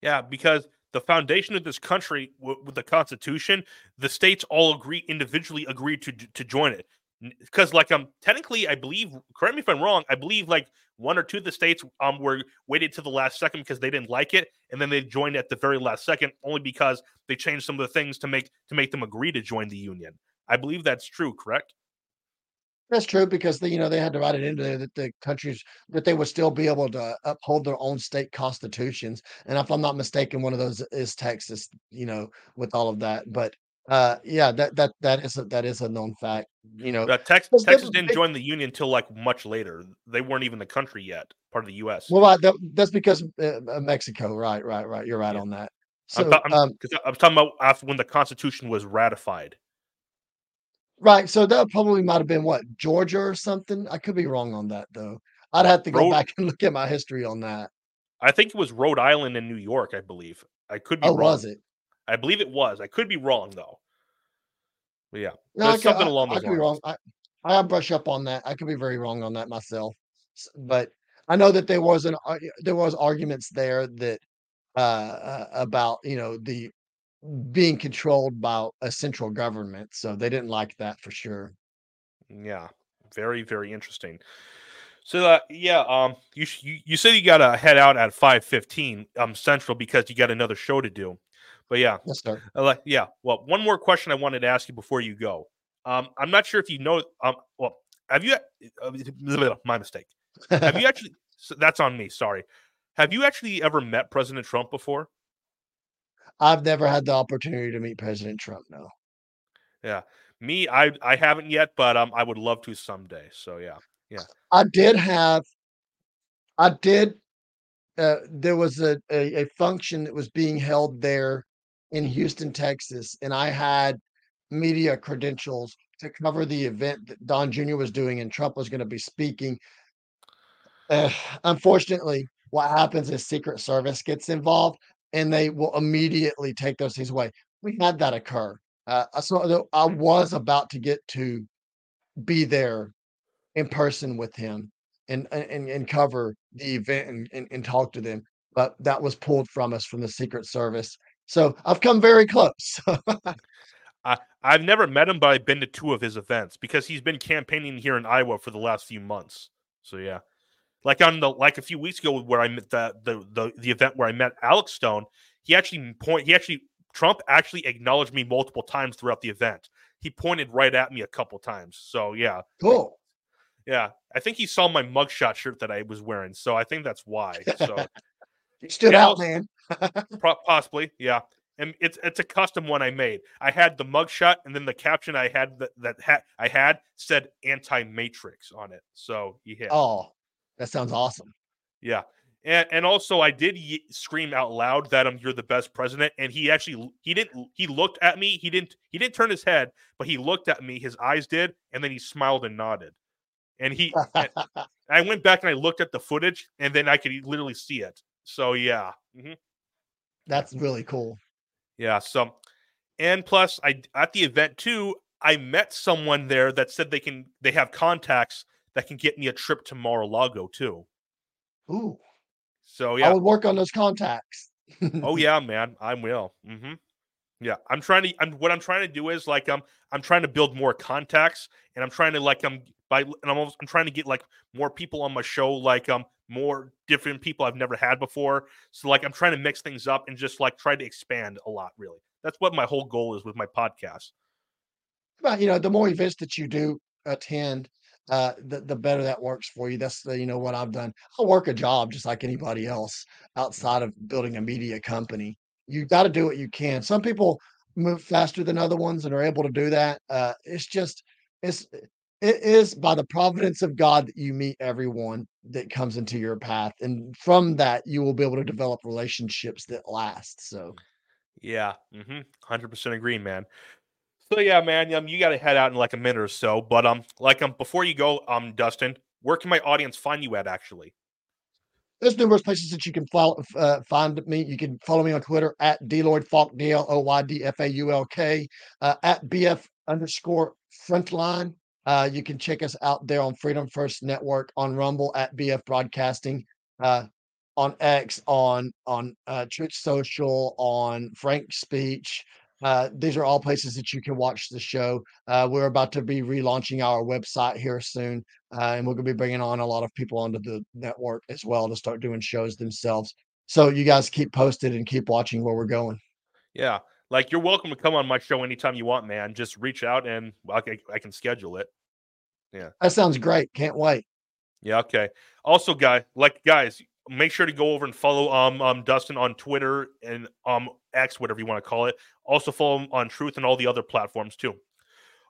Yeah, because the foundation of this country with the Constitution, the states all agree individually agreed to to join it because like um technically i believe correct me if i'm wrong i believe like one or two of the states um were waited to the last second because they didn't like it and then they joined at the very last second only because they changed some of the things to make to make them agree to join the union. I believe that's true correct? That's true because they, you know they had to write it into there that the countries that they would still be able to uphold their own state constitutions and if i'm not mistaken one of those is texas you know with all of that but uh, yeah, that that that is a, that is a known fact. You know, uh, Texas Texas didn't join the union until like much later. They weren't even the country yet, part of the U.S. Well, that, that's because uh, uh, Mexico. Right, right, right. You're right yeah. on that. So, I'm, I'm, um, I was talking about after when the Constitution was ratified. Right. So that probably might have been what Georgia or something. I could be wrong on that though. I'd have to go Rhode, back and look at my history on that. I think it was Rhode Island and New York. I believe. I could be. Oh, wrong. was it? I believe it was. I could be wrong though. But yeah, no, I something I, along those I could lines. Be wrong. I, I brush up on that. I could be very wrong on that myself, but I know that there was an uh, there was arguments there that uh, uh, about you know the being controlled by a central government, so they didn't like that for sure. Yeah, very very interesting. So uh, yeah, um, you you you said you got to head out at five fifteen um central because you got another show to do. But yeah, yes, sir. Uh, yeah. Well, one more question I wanted to ask you before you go. Um, I'm not sure if you know. Um, well, have you? Uh, *laughs* my mistake. Have you *laughs* actually? So that's on me. Sorry. Have you actually ever met President Trump before? I've never had the opportunity to meet President Trump. No. Yeah, me, I I haven't yet, but um, I would love to someday. So yeah, yeah. I did have. I did. Uh, there was a, a a function that was being held there in Houston, Texas, and I had media credentials to cover the event that Don Jr. was doing, and Trump was going to be speaking. Uh, unfortunately, what happens is Secret Service gets involved, and they will immediately take those things away. We had that occur. Uh, so I was about to get to be there in person with him and and and cover the event and, and, and talk to them, but that was pulled from us from the Secret Service. So I've come very close. *laughs* I, I've never met him, but I've been to two of his events because he's been campaigning here in Iowa for the last few months. So yeah, like on the like a few weeks ago where I met the the the, the event where I met Alex Stone, he actually point he actually Trump actually acknowledged me multiple times throughout the event. He pointed right at me a couple times. So yeah, cool. Yeah, I think he saw my mugshot shirt that I was wearing, so I think that's why. *laughs* So you stood out, man. Possibly, yeah and it's it's a custom one I made. I had the mugshot, and then the caption I had that that ha- I had said "anti Matrix" on it. So you hit. Oh, that sounds awesome. Yeah, and and also I did y- scream out loud that I'm you're the best president, and he actually he didn't he looked at me. He didn't he didn't turn his head, but he looked at me. His eyes did, and then he smiled and nodded. And he, and *laughs* I went back and I looked at the footage, and then I could literally see it. So yeah. Mm-hmm. That's really cool. Yeah. So, and plus, I at the event too, I met someone there that said they can they have contacts that can get me a trip to Mar-a-Lago too. Ooh. So yeah, I would work on those contacts. oh *laughs* yeah, man, I will. Mm-hmm. Yeah, I'm trying to. I'm what I'm trying to do is like I'm I'm trying to build more contacts, and I'm trying to like I'm by and I'm almost, I'm trying to get like more people on my show, like um more different people I've never had before. So like I'm trying to mix things up and just like try to expand a lot. Really, that's what my whole goal is with my podcast. Well, you know, the more events that you do attend, uh, the the better that works for you. That's the, you know what I've done. I work a job just like anybody else outside of building a media company. You got to do what you can. Some people move faster than other ones and are able to do that. Uh, it's just it's it is by the providence of God that you meet everyone that comes into your path. And from that, you will be able to develop relationships that last. So, yeah, mm-hmm. 100% agree, man. So, yeah, man, um, you got to head out in like a minute or so. But, um, like, um, before you go, um, Dustin, where can my audience find you at actually? There's numerous places that you can follow, uh, find me. You can follow me on Twitter at Dloyd D L O Y D F A U L K, uh, at BF underscore frontline uh, you can check us out there on Freedom First Network, on Rumble at BF Broadcasting, uh, on X, on on uh, Truth Social, on Frank Speech. Uh, these are all places that you can watch the show. Uh, we're about to be relaunching our website here soon, uh, and we're going to be bringing on a lot of people onto the network as well to start doing shows themselves. So you guys keep posted and keep watching where we're going. Yeah, like you're welcome to come on my show anytime you want, man. Just reach out and I, I can schedule it. Yeah. That sounds great. Can't wait. Yeah, okay. Also, guy, like guys, make sure to go over and follow um, um Dustin on Twitter and um X, whatever you want to call it. Also follow him on Truth and all the other platforms too.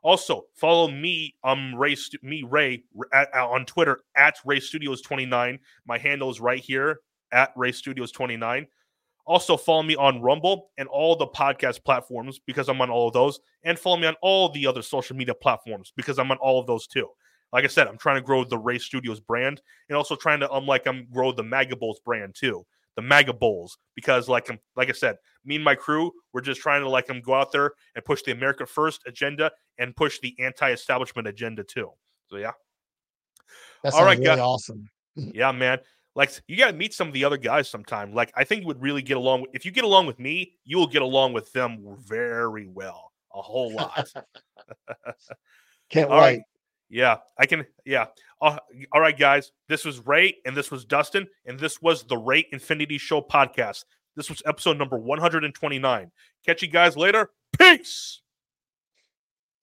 Also follow me um Ray me Ray at, at, on Twitter at Ray Studios 29. My handle is right here at Ray Studios 29. Also, follow me on Rumble and all the podcast platforms because I'm on all of those. And follow me on all the other social media platforms because I'm on all of those too. Like I said, I'm trying to grow the Ray Studios brand and also trying to, um, like, I'm grow the Maga Bowls brand too. The Maga Bowls because, like, I'm, like I said, me and my crew, we're just trying to, like, I'm go out there and push the America First agenda and push the anti-establishment agenda too. So yeah. That's all right, really guys. awesome. *laughs* yeah, man like you got to meet some of the other guys sometime. Like I think you would really get along. With, If you get along with me, you will get along with them very well, a whole lot. *laughs* Can't all wait. Right. Yeah, I can. Yeah. Uh, all right, guys. This was Ray, and this was Dustin, and this was the Ray Infinity Show podcast. This was episode number 129. Catch you guys later. Peace.